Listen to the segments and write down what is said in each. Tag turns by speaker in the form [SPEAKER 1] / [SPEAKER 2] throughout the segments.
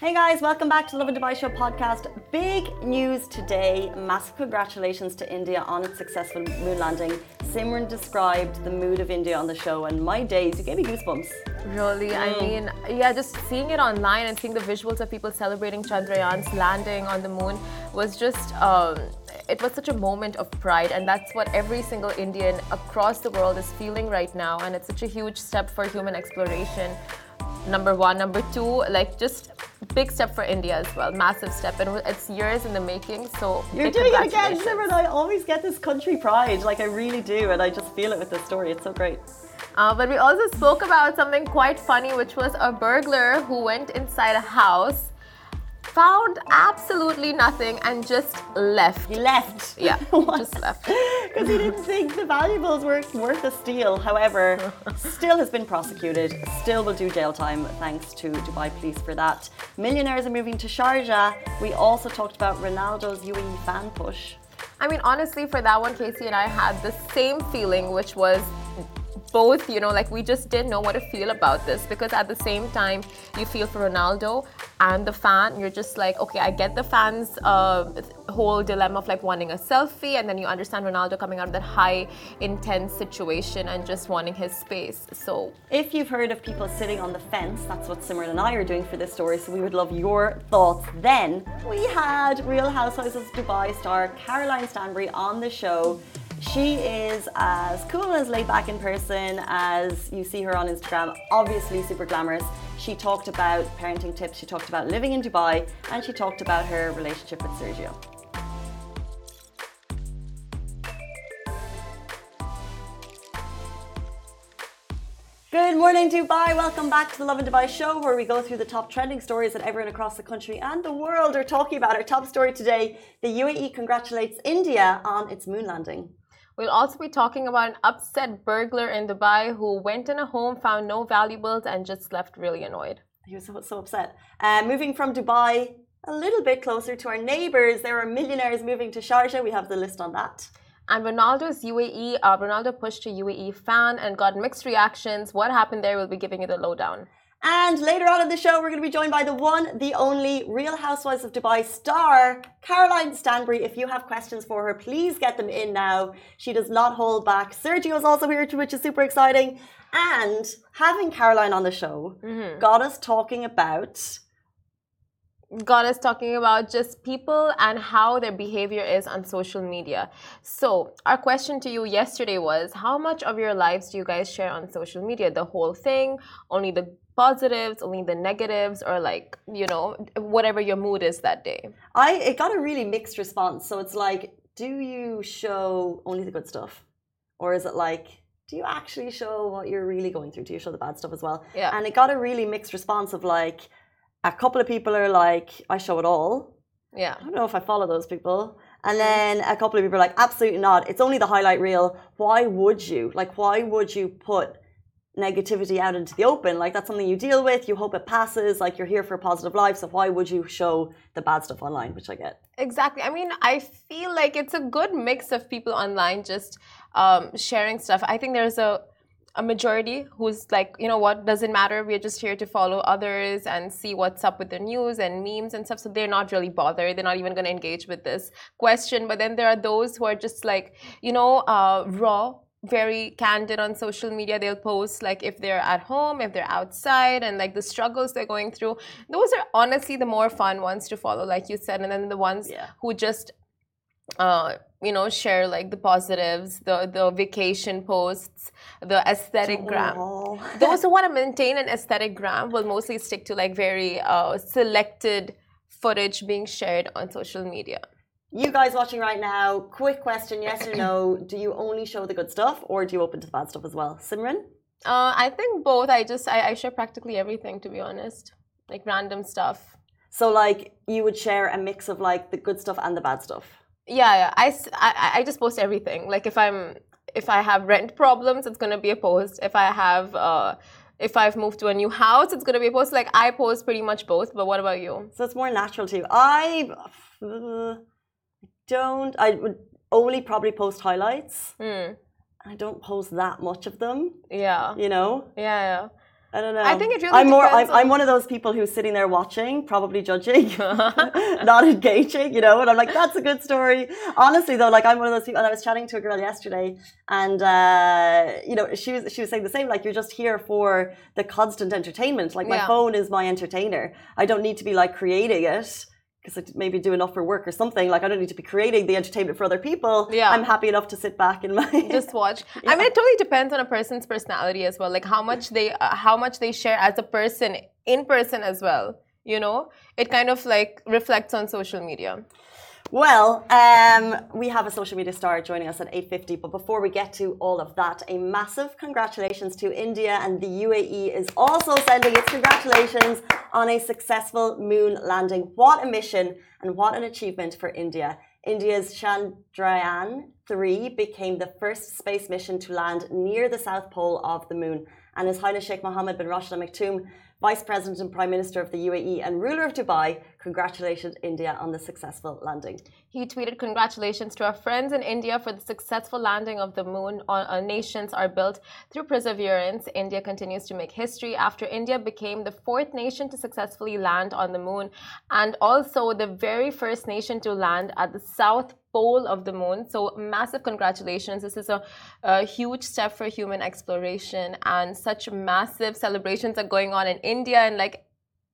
[SPEAKER 1] Hey guys, welcome back to the Lovin Dubai Show podcast. Big news today. Massive congratulations to India on its successful moon landing. Simran described the mood of India on the show, and my days, you gave me goosebumps.
[SPEAKER 2] Really, I
[SPEAKER 1] Mm.
[SPEAKER 2] mean, yeah, just seeing it online and seeing the visuals of people celebrating Chandrayaan's landing on the moon was just, um, it was such a moment of pride, and that's what every single Indian across the world is feeling right now, and it's such a huge step for human exploration. Number one, number two, like just big step for India as well, massive step, and it's years in the making. So
[SPEAKER 1] You're doing it again. Simran. I always get this country pride, like I really do, and I just feel it with this story. It's so great.
[SPEAKER 2] Uh, but we also spoke about something quite funny, which was a burglar who went inside a house, found absolutely nothing, and just left.
[SPEAKER 1] He left.
[SPEAKER 2] Yeah, just left.
[SPEAKER 1] Because he didn't think the valuables were worth a steal. However, still has been prosecuted, still will do jail time thanks to Dubai police for that. Millionaires are moving to Sharjah. We also talked about Ronaldo's UAE fan push.
[SPEAKER 2] I mean, honestly, for that one, Casey and I had the same feeling, which was both, you know, like we just didn't know what to feel about this because at the same time, you feel for Ronaldo and the fan, you're just like, okay, I get the fans' uh, whole dilemma of like wanting a selfie, and then you understand Ronaldo coming out of that high, intense situation and just wanting his space. So,
[SPEAKER 1] If you've heard of people sitting on the fence, that's what Simran and I are doing for this story, so we would love your thoughts. Then we had Real Housewives of Dubai star Caroline Stanbury on the show. She is as cool as laid back in person as you see her on Instagram, obviously super glamorous. She talked about parenting tips, she talked about living in Dubai, and she talked about her relationship with Sergio. Good morning, Dubai. Welcome back to the Lovin Dubai show, where we go through the top trending stories that everyone across the country and the world are talking about. Our top story today the UAE congratulates India on its moon landing.
[SPEAKER 2] We'll also be talking about an upset burglar in Dubai who went in a home, found no valuables, and just left really annoyed.
[SPEAKER 1] He was so, so upset. Uh, moving from Dubai a little bit closer to our neighbours, there are millionaires moving to Sharjah. We have the list on that.
[SPEAKER 2] And Ronaldo's UAE, uh, Ronaldo pushed a UAE fan and got mixed reactions. What happened there? We'll be giving you the lowdown.
[SPEAKER 1] And later on in the show, we're going to be joined by the one, the only Real Housewives of Dubai star, Caroline Stanbury. If you have questions for her, please get them in now. She does not hold back. Sergio is also here, which is super exciting. And having Caroline on the show mm-hmm. got us talking about
[SPEAKER 2] got us talking about just people and how their behavior is on social media. So, our question to you yesterday was how much of your lives do you guys share on social media? The whole thing, only the positives, only the negatives, or like, you know, whatever your mood is that day?
[SPEAKER 1] I it got a really mixed response. So it's like, do you show only the good stuff? Or is it like, do you actually show what you're really going through? Do you show the bad stuff as well?
[SPEAKER 2] Yeah.
[SPEAKER 1] And it got a really mixed response of like, a couple of people are like, I show it all.
[SPEAKER 2] Yeah.
[SPEAKER 1] I don't know if I follow those people. And mm-hmm. then a couple of people are like, absolutely not. It's only the highlight reel. Why would you? Like, why would you put negativity out into the open? Like, that's something you deal with. You hope it passes. Like, you're here for a positive life. So why would you show the bad stuff online? Which I get.
[SPEAKER 2] Exactly. I mean, I feel like it's a good mix of people online just um, sharing stuff. I think there's a a majority who's like, you know what, doesn't matter. We're just here to follow others and see what's up with the news and memes and stuff. So they're not really bothered. They're not even going to engage with this question. But then there are those who are just like, you know, uh, raw, very candid on social media. They'll post like if they're at home, if they're outside, and like the struggles they're going through. Those are honestly the more fun ones to follow, like you said. And then the ones
[SPEAKER 1] Yeah.
[SPEAKER 2] who just uh, you know, share like the positives, the the vacation posts, the aesthetic gram. Those who want to maintain an aesthetic gram will mostly stick to like very uh, selected footage being shared on social media.
[SPEAKER 1] You guys watching right now, quick question yes or no. Do you only show the good stuff or do you open to the bad stuff as well? Simran?
[SPEAKER 2] Uh, I think both. I just I, I share practically everything to be honest, like random stuff.
[SPEAKER 1] So, like, you would share a mix of like the good stuff and the bad stuff.
[SPEAKER 2] Yeah, yeah. I, I, I just post everything. Like if I'm if I have rent problems, it's gonna be a post. If I have uh, if I've moved to a new house, it's gonna be a post. Like I post pretty much both. But what about you?
[SPEAKER 1] So it's more natural to you. I uh, don't, I would only probably post highlights.
[SPEAKER 2] Hmm.
[SPEAKER 1] I don't post that much of them,
[SPEAKER 2] Yeah.
[SPEAKER 1] you know?
[SPEAKER 2] Yeah, yeah.
[SPEAKER 1] I don't know.
[SPEAKER 2] I think it really
[SPEAKER 1] I'm more. I'm,
[SPEAKER 2] on-
[SPEAKER 1] I'm one of those people who's sitting there watching, probably judging, not engaging. You know, and I'm like, that's a good story. Honestly, though, like I'm one of those people. And I was chatting to a girl yesterday, and uh, you know, she was she was saying the same. Like you're just here for the constant entertainment. Like my
[SPEAKER 2] Yeah.
[SPEAKER 1] phone is my entertainer. I don't need to be like creating it. Because I maybe do enough for work or something. Like I don't need to be creating the entertainment for other people.
[SPEAKER 2] Yeah.
[SPEAKER 1] I'm happy enough to sit back in my
[SPEAKER 2] just watch i mean it totally depends on a person's personality as well like how much they uh, how much they share as a person in person as well you know it kind of like reflects on social media
[SPEAKER 1] Well, um, we have a social media star joining us at 8.50, but before we get to all of that, a massive congratulations to India and the UAE is also sending its congratulations on a successful moon landing. What a mission and what an achievement for India. India's Chandrayaan 3 became the first space mission to land near the south pole of the moon. And His Highness Sheikh Mohammed bin Rashid Al Maktoum, Vice President and Prime Minister of the UAE and ruler of Dubai, congratulated India on the successful landing.
[SPEAKER 2] He tweeted, Congratulations to our friends in India for the successful landing of the moon. On, uh, nations are built through perseverance. India continues to make history after India became the fourth nation to successfully land on the moon and also the very first nation to land at the south pole of the moon. So, massive congratulations. This is a, a huge step for human exploration, and such massive celebrations are going on in India. And, like,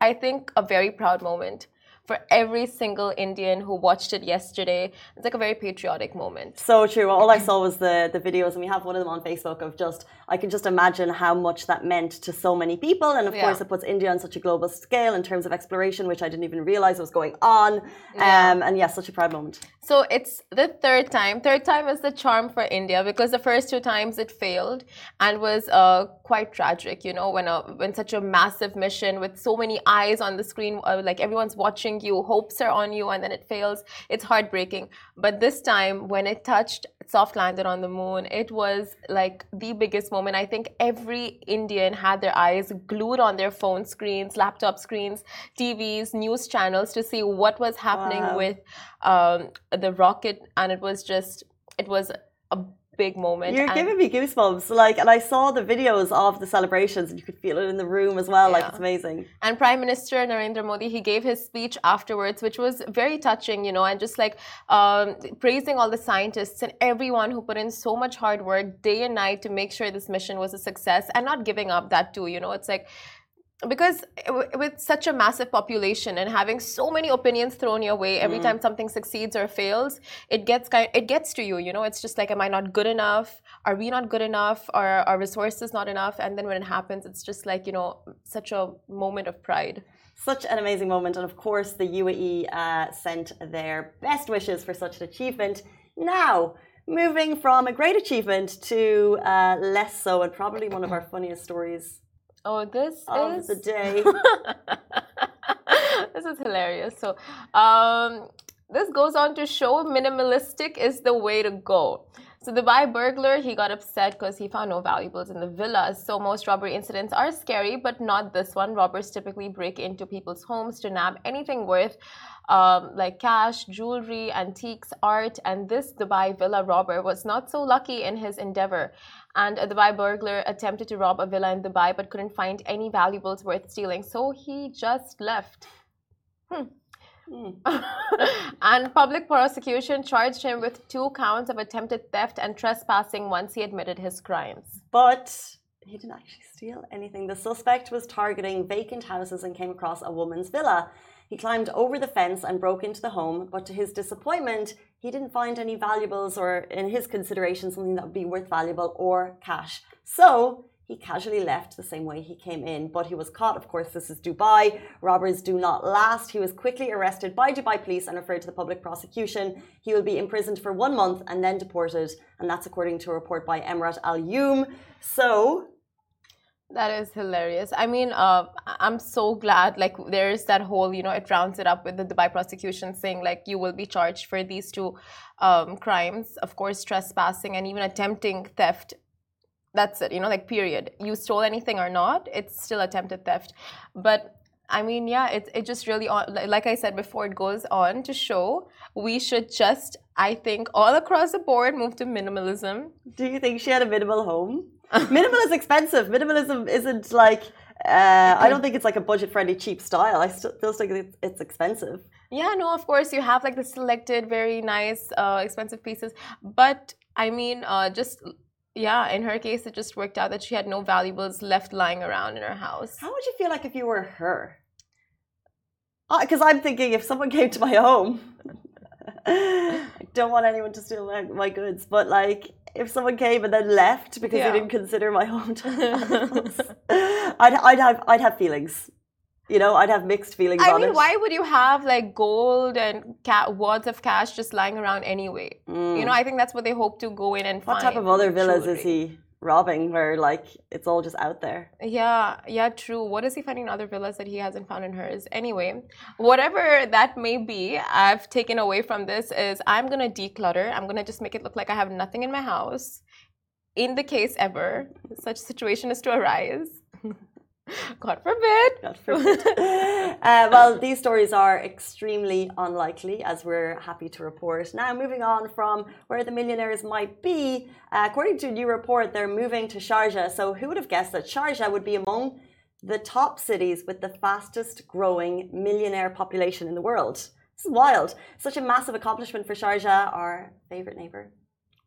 [SPEAKER 2] I think a very proud moment for every single Indian who watched it yesterday. It's like a very patriotic moment.
[SPEAKER 1] So true. All I saw was the the videos, and we have one of them on Facebook of just I can just imagine how much that meant to so many people, and of
[SPEAKER 2] Yeah.
[SPEAKER 1] course it puts India on such a global scale in terms of exploration, which I didn't even realize was going on.
[SPEAKER 2] Yeah.
[SPEAKER 1] Um, and yes, such a proud moment.
[SPEAKER 2] So it's the third time. Third time is the charm for India because the first two times it failed and was uh, quite tragic. You know, when a, when such a massive mission with so many eyes on the screen, uh, like everyone's watching you, hopes are on you, and then it fails. It's heartbreaking. But this time, when it touched, soft landed on the moon, it was like the biggest moment. I think every Indian had their eyes glued on their phone screens, laptop screens, TVs, news channels to see what was happening
[SPEAKER 1] Wow.
[SPEAKER 2] with um, the rocket, and it was just, it was a big moment.
[SPEAKER 1] You're giving me goosebumps. Like, and I saw the videos of the celebrations, and you could feel it in the room as well. Like, it's amazing.
[SPEAKER 2] And Prime Minister Narendra Modi, he gave his speech afterwards, which was very touching, you know, and just like um, praising all the scientists and everyone who put in so much hard work day and night to make sure this mission was a success and not giving up that too, you know. It's like, because with such a massive population and having so many opinions thrown your way every time something succeeds or fails it gets kind it gets to you you know? It's just like am i not good enough? Are we not good enough? Are our resources not enough? And then when it happens it's just like you know such a moment of pride.
[SPEAKER 1] Such an amazing moment. And of course, the UAE uh, sent their best wishes for such an achievement. Now, moving from a great achievement to uh, less so, and probably one of our funniest stories
[SPEAKER 2] oh this
[SPEAKER 1] of
[SPEAKER 2] is
[SPEAKER 1] the day.
[SPEAKER 2] this is hilarious. So, um, this goes on to show minimalistic is the way to go. So, the Dubai burglar he got upset because he found no valuables in the villas. So, most robbery incidents are scary, but not this one. Robbers typically break into people's homes to nab anything worth. Um, like cash, jewelry, antiques, art, and this Dubai villa robber was not so lucky in his endeavor. And a Dubai burglar attempted to rob a villa in Dubai but couldn't find any valuables worth stealing, so he just left. Hmm. and public prosecution charged him with two counts of attempted theft and trespassing once he admitted his crimes.
[SPEAKER 1] But he didn't actually steal anything. The suspect was targeting vacant houses and came across a woman's villa. He climbed over the fence and broke into the home, but to his disappointment, he didn't find any valuables or, in his consideration, something that would be worth valuable or cash. So he casually left the same way he came in, but he was caught. Of course, this is Dubai. Robbers do not last. He was quickly arrested by Dubai police and referred to the public prosecution. He will be imprisoned for one month and then deported, and that's according to a report by Emarat Al Youm. So
[SPEAKER 2] That is hilarious. I mean, uh, I'm so glad. Like, there's that whole, you know, it rounds it up with the Dubai prosecution saying like you will be charged for these two um, crimes. Of course, trespassing and even attempting theft. That's it. You know, like period. You stole anything or not, it's still attempted theft. But I mean, yeah, it it just really on. Like I said before, it goes on to show we should just, I think, all across the board move to minimalism.
[SPEAKER 1] Do you think she had a minimal home? Minimal is expensive. Minimalism isn't like Uh, I don't think it's like a budget-friendly, cheap style. I still, still think it's, it's expensive.
[SPEAKER 2] Yeah, no, of course you have like the selected, very nice, uh, expensive pieces. But I mean, uh, just yeah, in her case, it just worked out that she had no valuables left lying around in her house.
[SPEAKER 1] How would you feel like if you were her? Because uh, I'm thinking if someone came to my home, I don't want anyone to steal my, my goods, but like if someone came and then left because yeah. they didn't consider my hometown, I'd, I'd have I'd have feelings. You know, I'd have mixed feelings.
[SPEAKER 2] I
[SPEAKER 1] mean,
[SPEAKER 2] it. why would you have like gold and ca- wads of cash just lying around anyway? Mm. You know, I think that's what they hope to go in and
[SPEAKER 1] what
[SPEAKER 2] find.
[SPEAKER 1] What type of other villas jewelry. is he robbing where like it's all just out there?
[SPEAKER 2] Yeah, yeah, true. What is he finding in other villas that he hasn't found in hers? Anyway, whatever that may be, I've taken away from this is I'm gonna declutter. I'm gonna just make it look like I have nothing in my house. In the case ever such situation is to arise. God forbid.
[SPEAKER 1] God forbid. uh, well, these stories are extremely unlikely, as we're happy to report. Now, moving on from where the millionaires might be, uh, according to a new report, they're moving to Sharjah. So, who would have guessed that Sharjah would be among the top cities with the fastest growing millionaire population in the world? This is wild. Such a massive accomplishment for Sharjah, our favorite neighbor,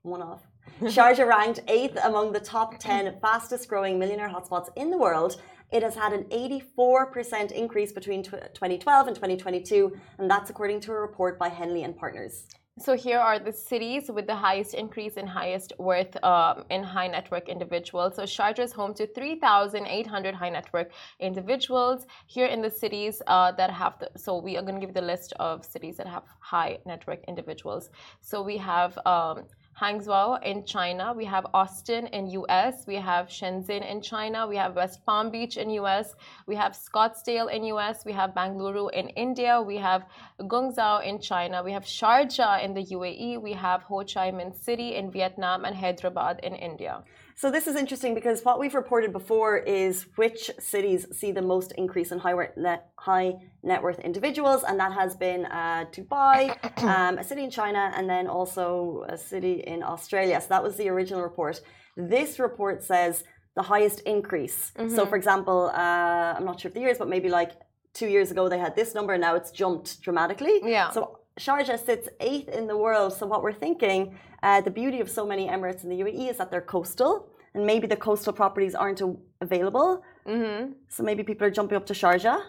[SPEAKER 1] one of. Sharjah ranked eighth among the top 10 fastest growing millionaire hotspots in the world it has had an 84% increase between 2012 and 2022, and that's according to a report by Henley and Partners.
[SPEAKER 2] So here are the cities with the highest increase in highest worth um, in high net worth individuals. So Sharjah is home to 3,800 high net worth individuals. Here in the cities uh, that have the, so we are going to give the list of cities that have high net worth individuals. So we have um, Hangzhou in China, we have Austin in US, we have Shenzhen in China, we have West Palm Beach in US, we have Scottsdale in US, we have Bangalore in India, we have Guangzhou in China, we have Sharjah in the UAE, we have Ho Chi Minh City in Vietnam and Hyderabad in India.
[SPEAKER 1] So this is interesting because what we've reported before is which cities see the most increase in high net, high net worth individuals, and that has been uh, Dubai, um, a city in China, and then also a city in Australia. So that was the original report. This report says the highest increase. Mm-hmm. So, for example, uh, I'm not sure of the years, but maybe like two years ago they had this number, and now it's jumped dramatically.
[SPEAKER 2] Yeah.
[SPEAKER 1] So Sharjah sits eighth in the world. So what we're thinking, uh, the beauty of so many Emirates in the UAE is that they're coastal, and maybe the coastal properties aren't available. Mm-hmm. So maybe people are jumping up to Sharjah.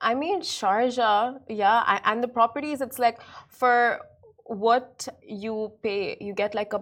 [SPEAKER 2] I mean, Sharjah, yeah, I, and the properties. It's like for what you pay, you get like a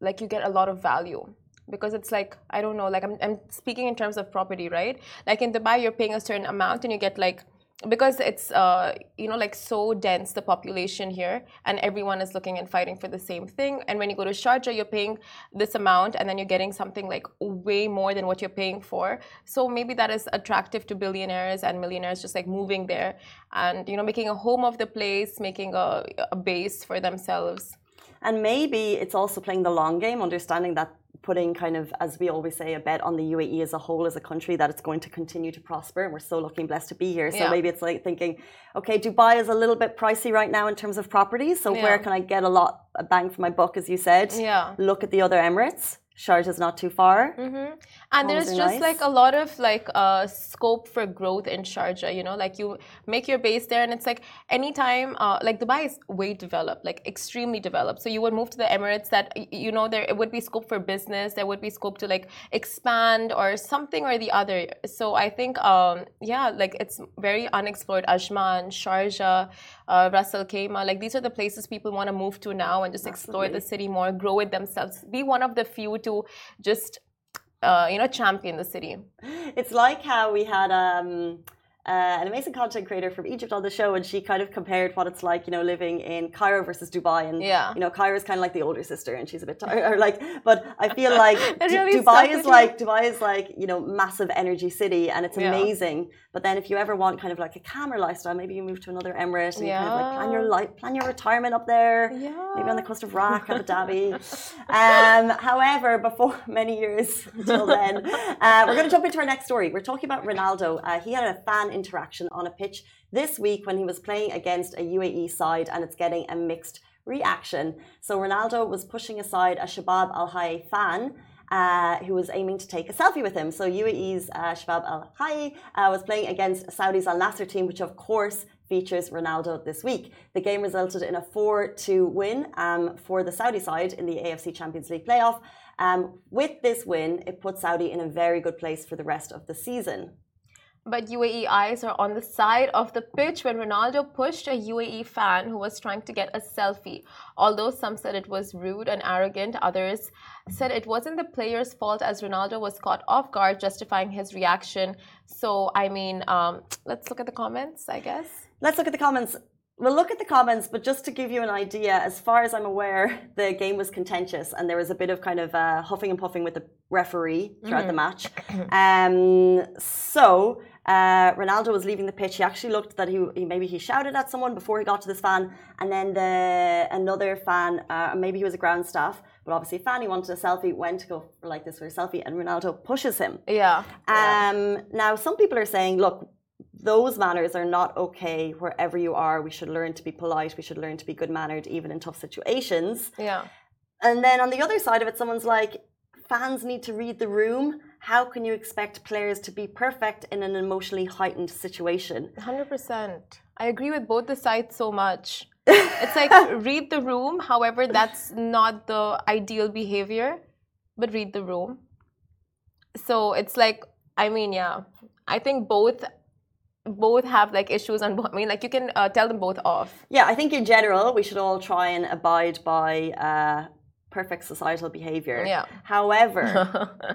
[SPEAKER 2] like you get a lot of value because it's like I don't know, like I'm I'm speaking in terms of property, right? Like in Dubai, you're paying a certain amount and you get like because it's uh, you know like so dense the population here and everyone is looking and fighting for the same thing. And when you go to sharjah you're paying this amount and then you're getting something like way more than what you're paying for. So maybe that is attractive to billionaires and millionaires just like moving there and you know making a home of the place making a, a base for themselves.
[SPEAKER 1] And maybe it's also playing the long game understanding that putting kind of, as we always say, a bet on the UAE as a whole, as a country, that it's going to continue to prosper. And we're so lucky and blessed to be here. So yeah. maybe it's like thinking, okay, Dubai is a little bit pricey right now in terms of properties. So yeah. where can I get a lot, a bang for my buck, as you said?
[SPEAKER 2] Yeah.
[SPEAKER 1] Look at the other Emirates. Sharjah is not too far.
[SPEAKER 2] Mm-hmm. And there's just nice. like a lot of like uh, scope for growth in Sharjah. You know, like you make your base there, and it's like anytime, uh, like Dubai is way developed, like extremely developed. So you would move to the Emirates. That you know there it would be scope for business. There would be scope to like expand or something or the other. So I think, um, yeah, like it's very unexplored. Ajman, Sharjah, uh, Ras Al Khaimah, like these are the places people want to move to now and just Absolutely. explore the city more, grow it themselves, be one of the few to just uh, you know champion the city.
[SPEAKER 1] It's like how we had um, uh, an amazing content creator from Egypt on the show, and she kind of compared what it's like, you know, living in Cairo versus Dubai. And
[SPEAKER 2] yeah.
[SPEAKER 1] you know, Cairo is kind of like the older sister, and she's a bit tired. Or like, but I feel like really Dubai is like Dubai is like you know massive energy city, and it's yeah. amazing. But then if you ever want kind of like a calmer lifestyle, maybe you move to another emirate and yeah. you kind of like plan your life, plan your retirement up there,
[SPEAKER 2] yeah.
[SPEAKER 1] maybe on the coast of Rak, Abu Dhabi. um, however, before many years until then, uh, we're going to jump into our next story. We're talking about Ronaldo. Uh, he had a fan interaction on a pitch this week when he was playing against a UAE side, and it's getting a mixed reaction. So Ronaldo was pushing aside a Shabab Al Ahli fan uh, who was aiming to take a selfie with him. So UAE's uh, Shabab Al Ahli uh, was playing against Saudi's Al Nassr team, which of course features Ronaldo this week. The game resulted in a 4 2 win um, for the Saudi side in the AFC Champions League playoff. Um, with this win, it puts Saudi in a very good place for the rest of the season.
[SPEAKER 2] But UAE eyes are on the side of the pitch when Ronaldo pushed a UAE fan who was trying to get a selfie. Although some said it was rude and arrogant, others said it wasn't the player's fault as Ronaldo was caught off guard, justifying his reaction. So, I mean, um, let's look at the comments, I guess.
[SPEAKER 1] Let's look at the comments. We'll look at the comments, but just to give you an idea, as far as I'm aware, the game was contentious and there was a bit of kind of uh, huffing and puffing with the referee throughout
[SPEAKER 2] Mm.
[SPEAKER 1] the match. Um, so uh, Ronaldo was leaving the pitch. He actually looked that he, he maybe he shouted at someone before he got to this fan, and then the another fan, uh, maybe he was a ground staff, but obviously a fan. He wanted a selfie, went to go for like this for a selfie, and Ronaldo pushes him.
[SPEAKER 2] Yeah. yeah.
[SPEAKER 1] Um, now, some people are saying, look, those manners are not okay wherever you are. We should learn to be polite. We should learn to be good mannered, even in tough situations.
[SPEAKER 2] Yeah.
[SPEAKER 1] And then on the other side of it, someone's like, fans need to read the room. How can you expect players to be perfect in an emotionally heightened situation?
[SPEAKER 2] 100%. I agree with both the sides so much. it's like read the room. However, that's not the ideal behavior, but read the room. So it's like, I mean, yeah, I think both both have like issues on both. I mean, like you can uh, tell them both off.
[SPEAKER 1] Yeah, I think in general, we should all try and abide by uh, perfect societal behavior.
[SPEAKER 2] Yeah.
[SPEAKER 1] However,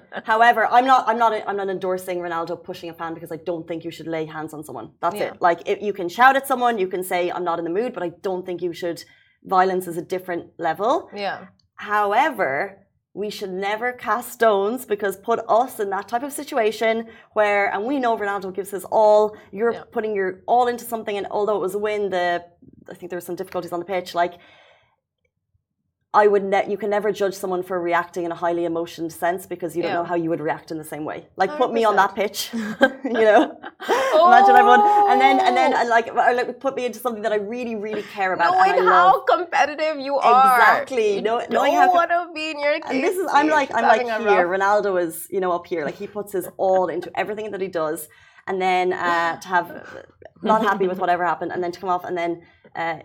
[SPEAKER 1] However, I'm not. I'm not. I'm not endorsing Ronaldo pushing a fan because I don't think you should lay hands on someone. That's
[SPEAKER 2] Yeah.
[SPEAKER 1] it. Like, if you can shout at someone, you can say, "I'm not in the mood," but I don't think you should. Violence is a different level.
[SPEAKER 2] yeah.
[SPEAKER 1] However, we should never cast stones because put us in that type of situation where, and we know Ronaldo gives his all. You're
[SPEAKER 2] Yeah.
[SPEAKER 1] putting your all into something, and although it was a win, the I think there were some difficulties on the pitch. Like, I would ne- you can never judge someone for reacting in a highly emotional sense because you don't
[SPEAKER 2] Yeah.
[SPEAKER 1] know how you would react in the same way. Like, put me on that pitch, you know. Imagine everyone, and then and then and like, or like put me into something that I really, really care about.
[SPEAKER 2] Knowing
[SPEAKER 1] love.
[SPEAKER 2] how competitive you are.
[SPEAKER 1] Exactly.
[SPEAKER 2] You
[SPEAKER 1] no,
[SPEAKER 2] don't
[SPEAKER 1] knowing how co-
[SPEAKER 2] want to be in your case.
[SPEAKER 1] And this is I'm like I'm like here.
[SPEAKER 2] rough-
[SPEAKER 1] Ronaldo is you know up here. Like he puts his all into everything that he does, and then uh, to have not happy with whatever happened, and then to come off, and then uh,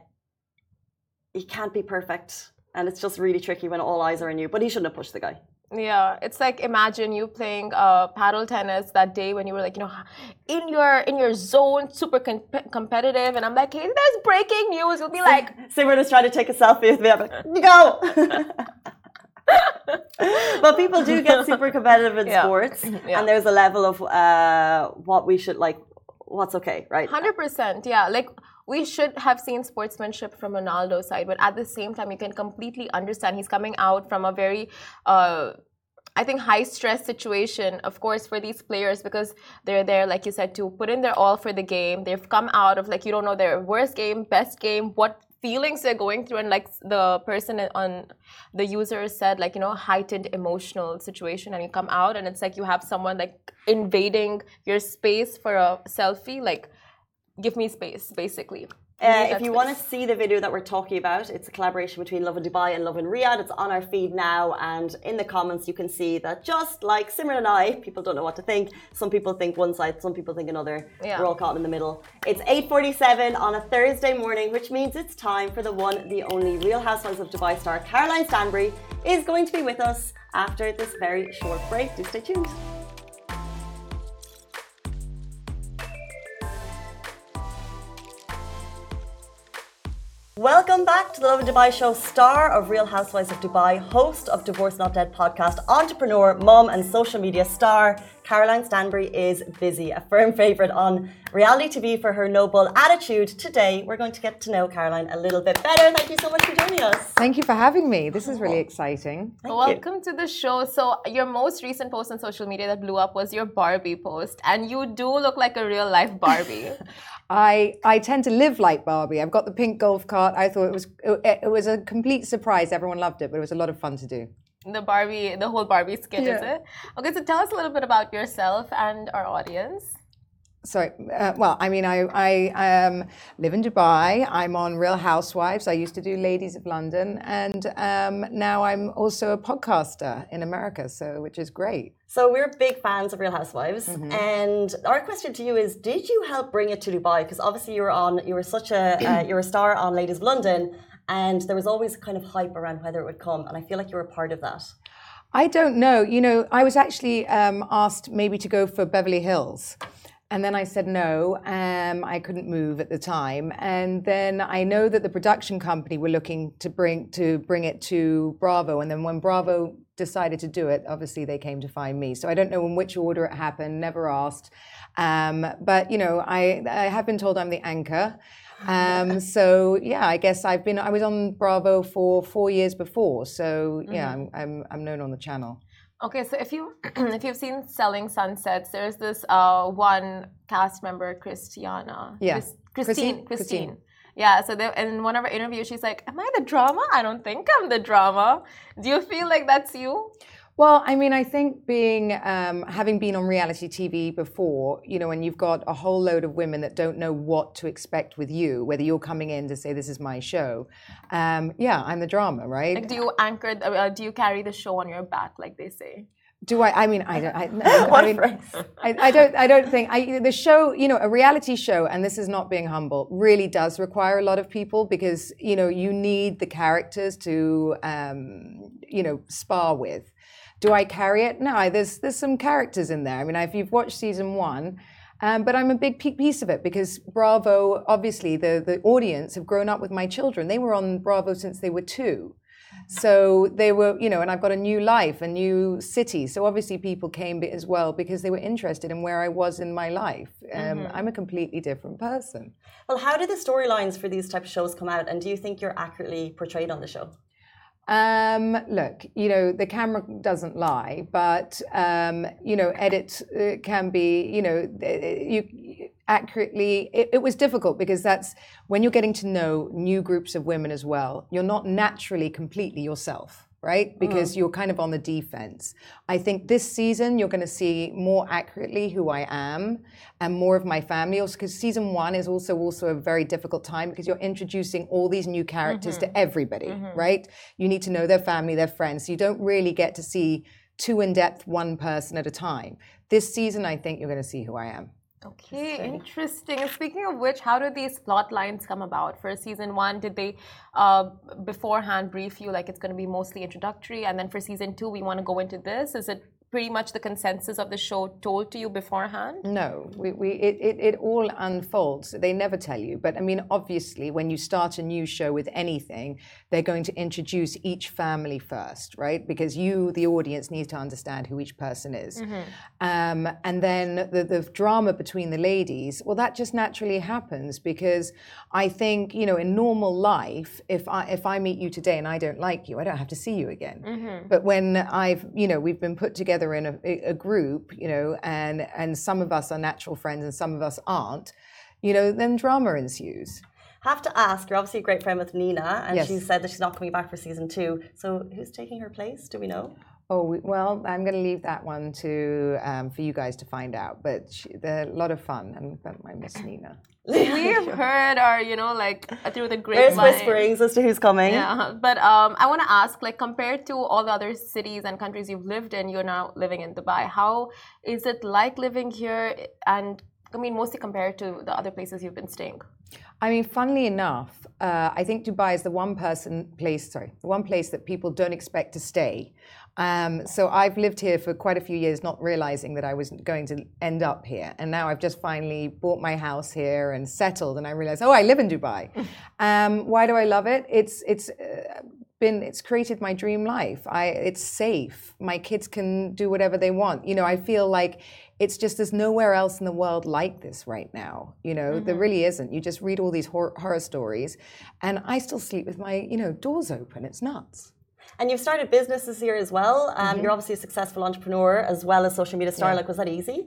[SPEAKER 1] he can't be perfect, and it's just really tricky when all eyes are on you. But he shouldn't have pushed the guy.
[SPEAKER 2] Yeah, it's like imagine you playing uh, paddle tennis that day when you were like, you know, in your in your zone, super com- competitive, and I'm like, hey, there's breaking news. You'll be like,
[SPEAKER 1] Simran is trying to take a selfie with me. I'm like, go. but people do get super competitive in
[SPEAKER 2] Yeah.
[SPEAKER 1] sports,
[SPEAKER 2] Yeah.
[SPEAKER 1] and there's a level of uh, what we should like, what's okay, right?
[SPEAKER 2] hundred percent, yeah, like. We should have seen sportsmanship from Ronaldo's side, but at the same time, you can completely understand he's coming out from a very uh, I think high stress situation, of course, for these players because they're there, like you said, to put in their all for the game. They've come out of like you don't know their worst game, best game, what feelings they're going through, and like the person on the user said, like you know, heightened emotional situation, and you come out and it's like you have someone like invading your space for a selfie, like give me space, basically.
[SPEAKER 1] Uh, if you want to see the video that we're talking about, it's a collaboration between Lovin Dubai and Lovin Riyadh. It's on our feed now, and in the comments you can see that just like Simran and I, people don't know what to think. Some people think one side, some people think another.
[SPEAKER 2] Yeah.
[SPEAKER 1] We're all caught in the middle. It's 8:47 on a Thursday morning, which means it's time for the one, the only Real Housewives of Dubai star Caroline Stanbury is going to be with us after this very short break. Do stay tuned. Welcome back to the Lovin Dubai show, star of Real Housewives of Dubai, host of Divorce Not Dead podcast, entrepreneur, mom, and social media star. Caroline Stanbury is busy, a firm favourite on reality TV for her noble attitude. Today, we're going to get to know Caroline a little bit better. Thank you so much for joining us.
[SPEAKER 3] Thank you for having me. This is really oh. exciting.
[SPEAKER 1] Thank you.
[SPEAKER 2] Welcome to the show. So, your most recent post on social media that blew up was your Barbie post, and you do look like a real life Barbie.
[SPEAKER 3] I I tend to live like Barbie. I've got the pink golf cart. I thought it was it, it was a complete surprise. Everyone loved it, but it was a lot of fun to do.
[SPEAKER 2] the Barbie, the whole Barbie skit, is it? Okay, so tell us a little bit about yourself and our audience.
[SPEAKER 3] Sorry. Uh, well, I mean, I, I um, live in Dubai. I'm on Real Housewives. I used to do Ladies of London, and um, now I'm also a podcaster in America, so which is great.
[SPEAKER 1] So we're big fans of Real Housewives, and our question to you is: Did you help bring it to Dubai? Because obviously you were on, you were such a, uh, you're a star on Ladies of London, and there was always kind of hype around whether it would come, and I feel like you were a part of that.
[SPEAKER 3] I don't know. You know, I was actually um, asked maybe to go for Beverly Hills. And then I said no, um, I couldn't move at the time. And then I know that the production company were looking to bring to bring it to Bravo. And then when Bravo decided to do it, obviously they came to find me. So I don't know in which order it happened. Never asked. Um, but you know, I I have been told I'm the anchor. Um, so yeah, I guess I've been. I was on Bravo for four years before. So yeah, I'm I'm, I'm known on the channel.
[SPEAKER 2] Okay, so if you if you've seen Selling Sunsets, there's this uh, one cast member, Christiana.
[SPEAKER 3] Yeah.
[SPEAKER 2] Chris- Christine.
[SPEAKER 3] Christine,
[SPEAKER 2] Christine. Yeah. So they, in one of her interviews, she's like, "Am I the drama? I don't think I'm the drama." Do you feel like that's you?
[SPEAKER 3] Well, I mean, I think being um, having been on reality TV before, you know, and you've got a whole load of women that don't know what to expect with you, whether you're coming in to say this is my show. Um, yeah, I'm the drama, right?
[SPEAKER 2] Like, do you anchor? the- Uh, do you carry the show on your back, like they say?
[SPEAKER 3] Do I? I mean, I don't. I, I mean. I, I don't. I don't think I, the show. You know, a reality show, and this is not being humble, really does require a lot of people because you know you need the characters to, um, you know, spar with. Do I carry it? No. There's there's some characters in there. I mean, if you've watched season one. Um, but I'm a big piece of it because Bravo, obviously, the, the audience have grown up with my children. They were on Bravo since they were two. So they were, you know, and I've got a new life, a new city. So obviously people came as well because they were interested in where I was in my life. Um, I'm a completely different person.
[SPEAKER 1] Well, how do the storylines for these type of shows come out, and do you think you're accurately portrayed on the show?
[SPEAKER 3] Um, look, you know, the camera doesn't lie, but, um, you know, edit uh, can be, you know, uh, you accurately, it, it was difficult because that's when you're getting to know new groups of women as well, you're not naturally completely yourself. Right? Mm. Because you're kind of on the defense. I think this season you're going to see more accurately who I am and more of my family. Also, because season one is also also a very difficult time because you're introducing all these new characters to mm-hmm. everybody, mm-hmm. right? You need to know their family, their friends. So you don't really get to see too in depth one person at a time. This season, I think you're going to see who I am.
[SPEAKER 2] Okay, interesting. And Speaking of which, how did these plot lines come about? For season one, did they uh, beforehand brief you like it's going to be mostly introductory, and then for season two, we want to go into this? Is it pretty much the consensus of the show told to you beforehand?
[SPEAKER 3] No, we, we it, it, it all unfolds. They never tell you. But I mean, obviously, when you start a new show with anything, they're going to introduce each family first, right? Because you, the audience, need to understand who each person is. Um, and then the, the drama between the ladies, well, that just naturally happens because I think, you know, in normal life, if I, if I meet you today and I don't like you, I don't have to see you again. But when I've, you know, we've been put together in a, a group, you know, and, and some of us are natural friends and some of us aren't, you know, then drama ensues.
[SPEAKER 1] Have to ask. You're obviously a great friend with Nina, and
[SPEAKER 3] Yes.
[SPEAKER 1] she said that she's not coming back for season two. So who's taking her place? Do we know?
[SPEAKER 3] Oh we- well, I'm going to leave that one to um, for you guys to find out. But she, they're a lot of fun, and but I miss Nina.
[SPEAKER 2] We've heard, or you know, like through the
[SPEAKER 1] There's whisperings as to who's coming.
[SPEAKER 2] Yeah, but um, I want to ask, like, compared to all the other cities and countries you've lived in, you're now living in Dubai. How is it like living here? And I mean, mostly compared to the other places you've been staying.
[SPEAKER 3] I mean, funnily enough, uh, I think Dubai is the one person place, sorry, the one place that people don't expect to stay. Um, so I've lived here for quite a few years, not realizing that I was going to end up here. And now I've just finally bought my house here and settled, and I realized, oh, I live in Dubai. um, why do I love it? It's it's. Uh, been it's created my dream life i it's safe my kids can do whatever they want you know i feel like it's just there's nowhere else in the world like this right now you know there really isn't you just read all these horror, horror stories and i still sleep with my you know doors open it's nuts
[SPEAKER 1] And you've started businesses here as well. Um, You're obviously a successful entrepreneur as well as social media star. Like, was that easy?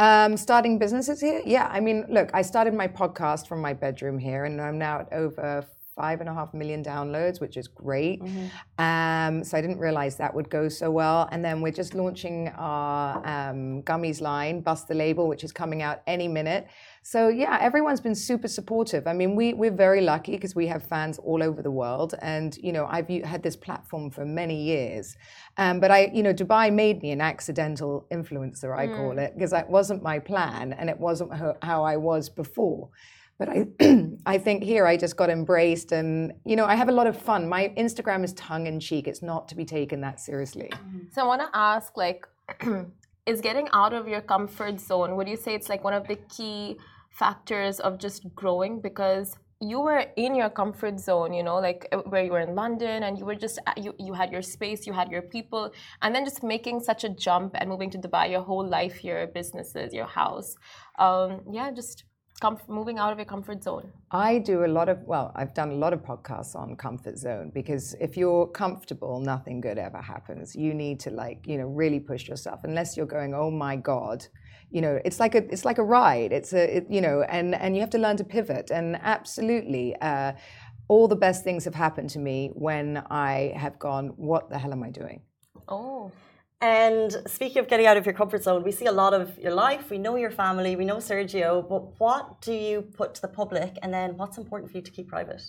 [SPEAKER 3] Um, starting businesses here? Yeah. I mean, look, I started my podcast from my bedroom here, and I'm now at over five and a half million downloads, which is great.
[SPEAKER 1] Mm-hmm.
[SPEAKER 3] Um, so I didn't realize that would go so well. And then we're just launching our um, gummies line, Bust the Label, which is coming out any minute. So yeah, everyone's been super supportive. I mean, we we're very lucky because we have fans all over the world, and you know, I've had this platform for many years. Um, but I, you know, Dubai made me an accidental influencer, I call it, because that wasn't my plan, and it wasn't ho- how I was before. But I, I think here I just got embraced, and you know, I have a lot of fun. My Instagram is tongue in cheek; it's not to be taken that seriously.
[SPEAKER 2] So I want to ask, like, is getting out of your comfort zone? Would you say it's like one of the key factors of just growing? Because you were in your comfort zone, you know, like uh, where you were in London, and you were just uh, you you had your space, you had your people, and then just making such a jump and moving to Dubai, your whole life, your businesses, your house, um, yeah, just comf- moving out of your comfort zone.
[SPEAKER 3] I do a lot of, well, I've done a lot of podcasts on comfort zone because if you're comfortable, nothing good ever happens. You need to like, you know, really push yourself unless you're going, oh my God. You know, it's like a it's like a ride. It's a it, you know, and and you have to learn to pivot. And absolutely, uh, all the best things have happened to me when I have gone. What the hell am I doing?
[SPEAKER 2] Oh.
[SPEAKER 1] And speaking of getting out of your comfort zone, we see a lot of your life. We know your family. We know Sergio. But what do you put to the public, and then what's important for you to keep private?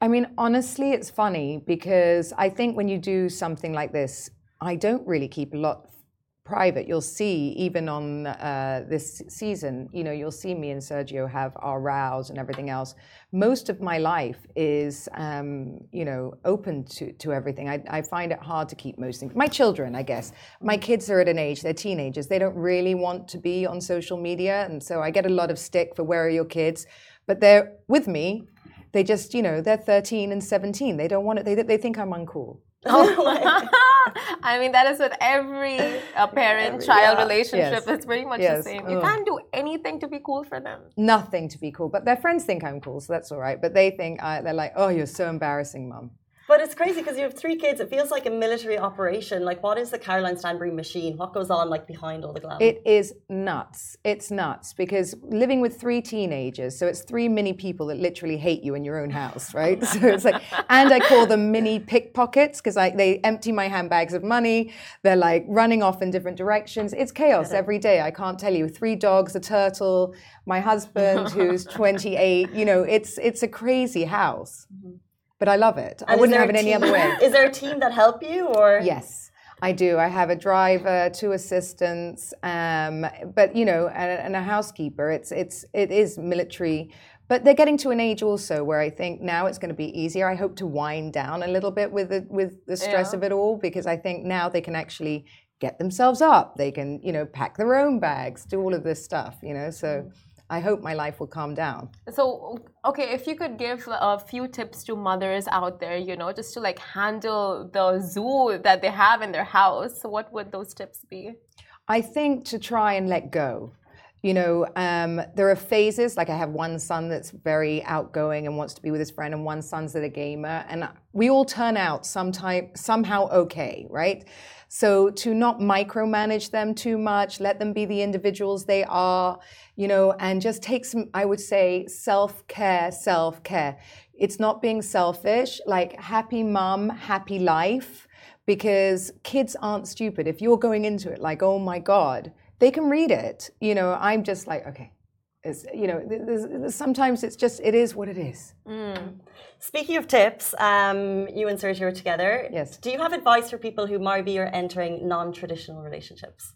[SPEAKER 3] I mean, honestly, it's funny because I think when you do something like this, I don't really keep a lot private. You'll see, even on uh, this season, you know, you'll see me and Sergio have our rows and everything else. Most of my life is, um, you know, open to, to everything. I, I find it hard to keep most things. My children, I guess. My kids are at an age, they're teenagers. They don't really want to be on social media. And so I get a lot of stick for where are your kids? But they're with me. They just, you know, they're 13 and 17. They don't want it. They, they think I'm uncool.
[SPEAKER 2] I mean, that is with every uh, parent-child
[SPEAKER 1] yeah.
[SPEAKER 2] relationship.
[SPEAKER 3] Yes.
[SPEAKER 2] It's pretty much
[SPEAKER 3] Yes.
[SPEAKER 2] the same. You
[SPEAKER 3] Ugh.
[SPEAKER 2] can't do anything to be cool for them.
[SPEAKER 3] Nothing to be cool. But their friends think I'm cool, so that's all right. But they think, I, they're like, oh, you're so embarrassing, mum.
[SPEAKER 1] But it's crazy because you have three kids. It feels like a military operation. Like, what is the Caroline Stanbury machine? What goes on like behind all the glam?
[SPEAKER 3] It is nuts. It's nuts because living with three teenagers, so it's three mini people that literally hate you in your own house, right? So it's like, and I call them mini pickpockets because I they empty my handbags of money. They're like running off in different directions. It's chaos every day. I can't tell you. Three dogs, a turtle, my husband who's 28. You know, it's it's a crazy house, mm-hmm. But I love it. I
[SPEAKER 1] And is
[SPEAKER 3] wouldn't have it any other way.
[SPEAKER 1] Is there a team that help you, or
[SPEAKER 3] Yes, I do. I have a driver, two assistants, um, but you know, and, and a housekeeper. It's it's it is military, but they're getting to an age also where I think now it's going to be easier. I hope to wind down a little bit with the with the stress
[SPEAKER 2] Yeah.
[SPEAKER 3] of it all because I think now they can actually get themselves up. They can you know pack their own bags, do all of this stuff. You know, so. I hope my life will calm down.
[SPEAKER 2] So, okay, if you could give a few tips to mothers out there, you know, just to like handle the zoo that they have in their house, what would those tips be?
[SPEAKER 3] I think to try and let go. You know, um, there are phases. Like I have one son that's very outgoing and wants to be with his friend, and one son's that a gamer, and we all turn out sometime somehow okay, right? So to not micromanage them too much, let them be the individuals they are, you know, and just take some. I would say self care, self care. It's not being selfish. Like happy mum, happy life because kids aren't stupid. If you're going into it like, oh my God, they can read it. You know, I'm just like, okay. It's, you know, sometimes it's just, it is what it is.
[SPEAKER 1] Speaking of tips, um, you and Sergio are together.
[SPEAKER 3] Yes.
[SPEAKER 1] Do you have advice for people who maybe are entering non-traditional relationships?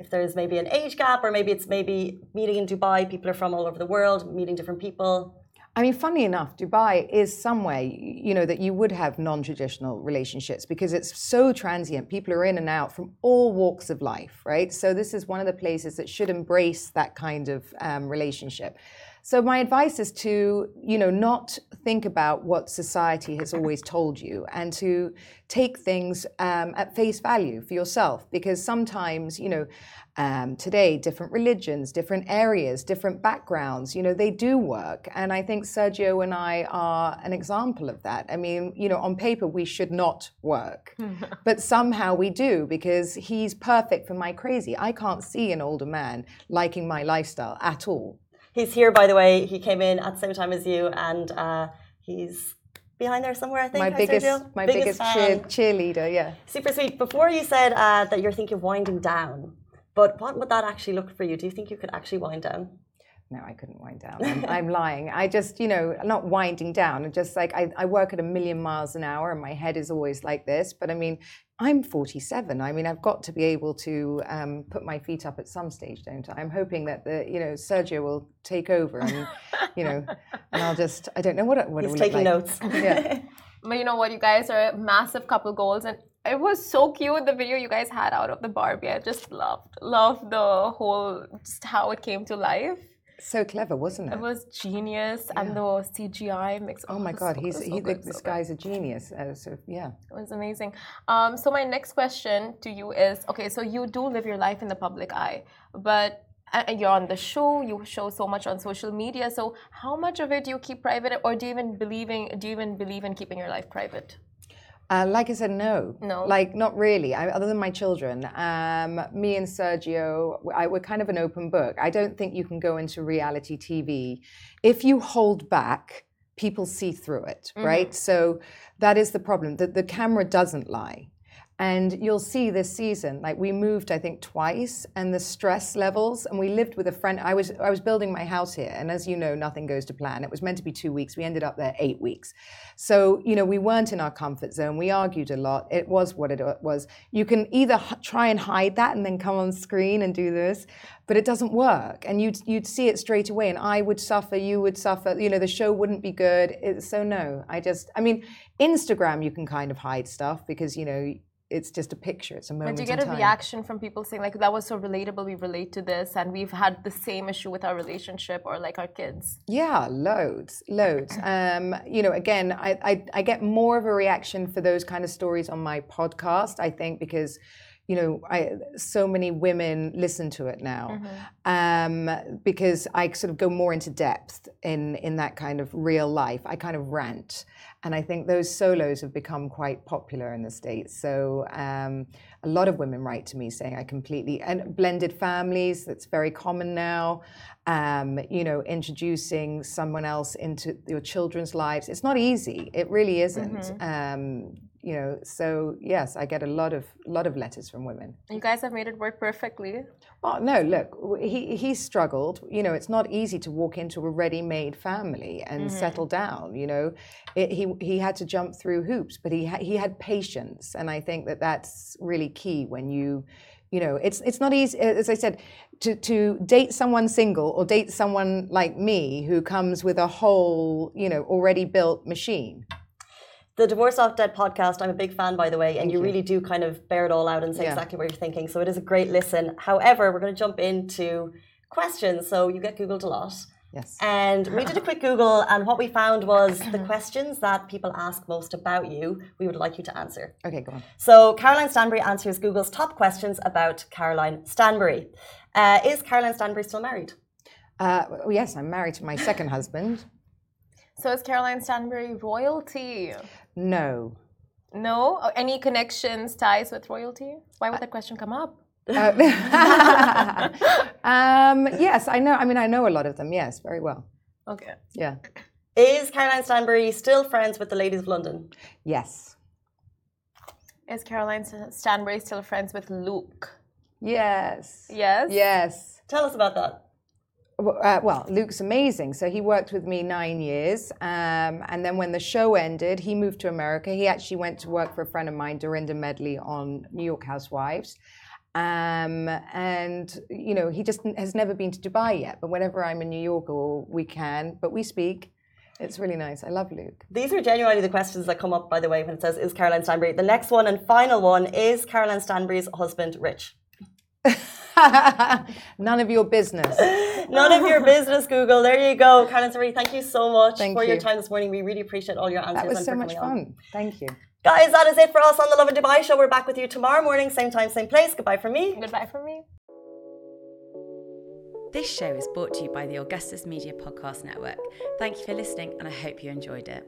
[SPEAKER 1] If there's maybe an age gap, or maybe it's maybe meeting in Dubai, people are from all over the world, meeting different people.
[SPEAKER 3] I mean, funny enough, Dubai is somewhere, you know, that you would have non traditional relationships because it's so transient. People are in and out from all walks of life, right? So, this is one of the places that should embrace that kind of um, relationship. So, my advice is to, you know, not think about what society has always told you and to take things um, at face value for yourself because sometimes, you know, um, today, different religions, different areas, different backgrounds, you know, they do work. And I think Sergio and I are an example of that. I mean, you know, on paper, we should not work, but somehow we do because he's perfect for my crazy. I can't see an older man liking my lifestyle at all.
[SPEAKER 1] He's here, by the way. He came in at the same time as you, and uh, He's behind there somewhere, I think.
[SPEAKER 3] My
[SPEAKER 1] Hi,
[SPEAKER 3] biggest,
[SPEAKER 1] Sergio.
[SPEAKER 3] my biggest, cheer, cheerleader. Yeah.
[SPEAKER 1] Super sweet. Before you said uh, that you're thinking of winding down, but what would that actually look for you? Do you think you could actually wind down?
[SPEAKER 3] No, I couldn't wind down. I'm, I'm lying. I just, you know, not winding down. I'm Just like I, I work at a million miles an hour and my head is always like this. But I mean, I'm 47. I mean, I've got to be able to um, put my feet up at some stage, don't I? I'm hoping that the, you know, Sergio will take over and, you know, and I'll just, I don't know what it, what it
[SPEAKER 1] He's
[SPEAKER 3] look
[SPEAKER 1] taking
[SPEAKER 3] like.
[SPEAKER 1] notes.
[SPEAKER 3] Yeah.
[SPEAKER 2] But you know what? You guys are a massive couple goals, and it was so cute the video you guys had out of the Barbie. I just loved, loved the whole just how it came to life.
[SPEAKER 3] So clever, wasn't it?
[SPEAKER 2] It was genius, and the CGI mix.
[SPEAKER 3] Oh my God,
[SPEAKER 2] so-
[SPEAKER 3] he's
[SPEAKER 2] so
[SPEAKER 3] he,
[SPEAKER 2] good,
[SPEAKER 3] this
[SPEAKER 2] so good.
[SPEAKER 3] guy's a genius. Uh, so yeah.
[SPEAKER 2] It was amazing. Um, so my next question to you is: Okay, so you do live your life in the public eye, but uh, you're on the show. You show so much on social media. So how much of it do you keep private, or do you even believing? Do you even believe in keeping your life private?
[SPEAKER 3] Uh, like I said, no.
[SPEAKER 2] No.
[SPEAKER 3] Like, not really. I, other than my children, um, me and Sergio, I, we're kind of an open book. I don't think you can go into reality TV. If you hold back, people see through it, right? So that is the problem. The, the camera doesn't lie. And you'll see this season, like we moved, I think, twice, and the stress levels. And we lived with a friend. I was I was building my house here, and as you know, nothing goes to plan. It was meant to be two weeks. We ended up there eight weeks. So you know, we weren't in our comfort zone. We argued a lot. It was what it was. You can either try and hide that and then come on screen and do this, but it doesn't work. And you'd you'd see it straight away. And I would suffer. You would suffer. You know, the show wouldn't be good. It, so no, I just. I mean, Instagram you can kind of hide stuff because you know it's just a picture. It's a moment.
[SPEAKER 2] But do you get a
[SPEAKER 3] time.
[SPEAKER 2] reaction from people saying like that was so relatable? We relate to this, and we've had the same issue with our relationship or like our kids.
[SPEAKER 3] Yeah, loads, loads. Um, you know, again, I, I I get more of a reaction for those kind of stories on my podcast. I think because, you know, I so many women listen to it now, um, because I sort of go more into depth in in that kind of real life. I kind of rant, and I think those solos have become quite popular in the states. So um, a lot of women write to me saying I completely and blended families. That's very common now um, you know, introducing someone else into your children's lives. It's not easy. It really isn't. Um, you know, so yes, I get a lot of lot of letters from women.
[SPEAKER 2] You guys have made it work perfectly.
[SPEAKER 3] Oh no, look, he he struggled. You know, it's not easy to walk into a ready-made family and mm-hmm. settle down. You know, it, he he had to jump through hoops, but he ha- he had patience, and I think that that's really key when you. You know, it's it's not easy. As I said, to to date someone single or date someone like me who comes with a whole, you know, already built machine.
[SPEAKER 1] The Divorced Not Dead podcast, I'm a big fan, by the way, and you,
[SPEAKER 3] you.
[SPEAKER 1] really do kind of bear it all out and say
[SPEAKER 3] Yeah.
[SPEAKER 1] exactly what you're thinking. So it is a great listen. However, we're going to jump into questions. So you get Googled a lot.
[SPEAKER 3] Yes.
[SPEAKER 1] And we did a quick Google, and what we found was the questions that people ask most about you, we would like you to answer.
[SPEAKER 3] Okay, go on.
[SPEAKER 1] So Caroline Stanbury answers Google's top questions about Caroline Stanbury. Uh, is Caroline Stanbury still married?
[SPEAKER 3] Uh, well, yes, I'm married to my second husband.
[SPEAKER 2] So is Caroline Stanbury royalty?
[SPEAKER 3] No.
[SPEAKER 2] No? Oh, Any connections, ties with royalty? Why would that question come up?
[SPEAKER 3] Uh, um, yes, I know. I mean, I know a lot of them. Yes, very well.
[SPEAKER 2] Okay.
[SPEAKER 3] Yeah.
[SPEAKER 1] Is Caroline Stanbury still friends with the ladies of London?
[SPEAKER 3] Yes.
[SPEAKER 2] Is Caroline Stanbury still friends with Luke?
[SPEAKER 3] Yes.
[SPEAKER 2] Yes.
[SPEAKER 3] Yes.
[SPEAKER 1] Tell us about that.
[SPEAKER 3] Uh, well, Luke's amazing. So he worked with me nine years. Um, and then when the show ended, he moved to America. He actually went to work for a friend of mine, Dorinda Medley, on New York Housewives. Um, and, you know, he just has never been to Dubai yet. But whenever I'm in New York or we can, but we speak, it's really nice. I love Luke.
[SPEAKER 1] These are genuinely the questions that come up, by the way, when it says, Is Caroline Stanbury? The next one and final one is Caroline Stanbury's husband rich?
[SPEAKER 3] None of your business.
[SPEAKER 1] None of your business, Google. There you go. Caroline Stanbury, thank you so much
[SPEAKER 3] Thank
[SPEAKER 1] for your time this morning. We really appreciate all your answers.
[SPEAKER 3] That was so much
[SPEAKER 1] coming on.
[SPEAKER 3] fun. Thank you.
[SPEAKER 1] Guys, that is it for us on the Lovin Dubai show. We're back with you tomorrow morning, same time, same place. Goodbye from me.
[SPEAKER 2] Goodbye from me.
[SPEAKER 4] This show is brought to you by the Augustus Media Podcast Network. Thank you for listening, and I hope you enjoyed it.